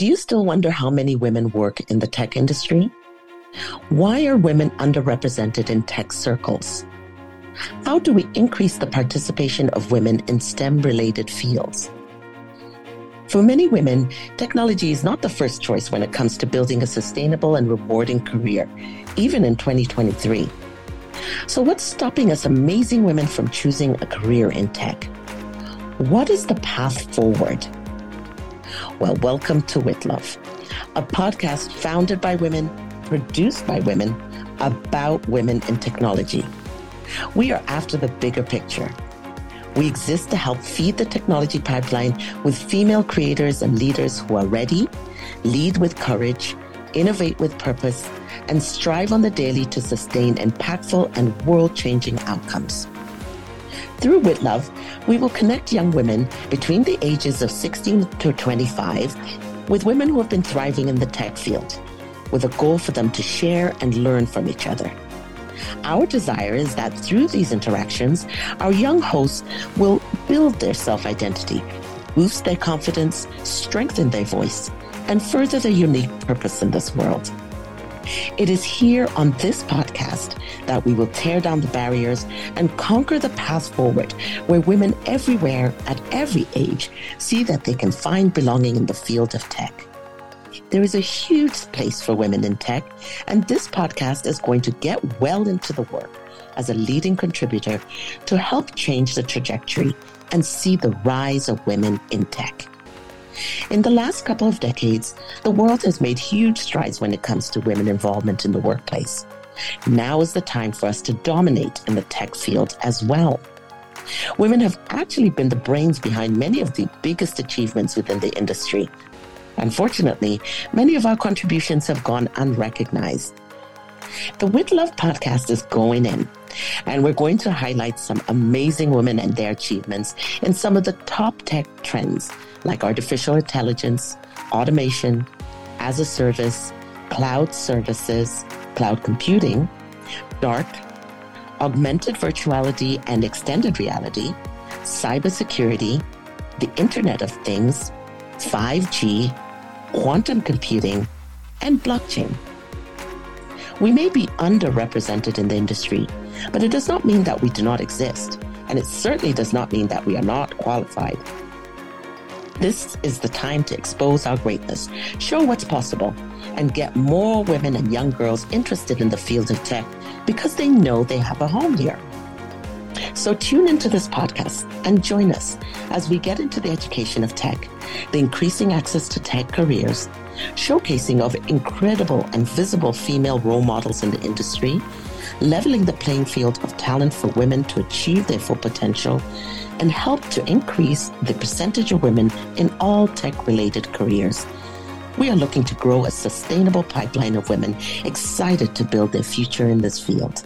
Do you still wonder how many women work in the tech industry? Why are women underrepresented in tech circles? How do we increase the participation of women in STEM related fields? For many women, technology is not the first choice when it comes to building a sustainable and rewarding career, even in 2023. So, what's stopping us amazing women from choosing a career in tech? What is the path forward? Well, welcome to WIT Love, a podcast founded by women, produced by women, about women in technology. We are after the bigger picture. We exist to help feed the technology pipeline with female creators and leaders who are ready, lead with courage, innovate with purpose, and strive on the daily to sustain impactful and world changing outcomes. Through WIT Love, we will connect young women between the ages of 16 to 25 with women who have been thriving in the tech field, with a goal for them to share and learn from each other. Our desire is that through these interactions, our young hosts will build their self identity, boost their confidence, strengthen their voice, and further their unique purpose in this world. It is here on this podcast that we will tear down the barriers and conquer the path forward where women everywhere at every age see that they can find belonging in the field of tech. There is a huge place for women in tech, and this podcast is going to get well into the work as a leading contributor to help change the trajectory and see the rise of women in tech. In the last couple of decades, the world has made huge strides when it comes to women involvement in the workplace. Now is the time for us to dominate in the tech field as well. Women have actually been the brains behind many of the biggest achievements within the industry. Unfortunately, many of our contributions have gone unrecognized. The WIT Love podcast is going in, and we're going to highlight some amazing women and their achievements in some of the top tech trends like artificial intelligence, automation, as a service, cloud services, cloud computing, dark, augmented virtuality and extended reality, cybersecurity, the Internet of Things, 5G, quantum computing, and blockchain. We may be underrepresented in the industry, but it does not mean that we do not exist, and it certainly does not mean that we are not qualified. This is the time to expose our greatness, show what's possible, and get more women and young girls interested in the field of tech because they know they have a home here. So tune into this podcast and join us as we get into the education of tech, the increasing access to tech careers, showcasing of incredible and visible female role models in the industry, leveling the playing field of talent for women to achieve their full potential, and help to increase the percentage of women in all tech related careers. We are looking to grow a sustainable pipeline of women excited to build their future in this field.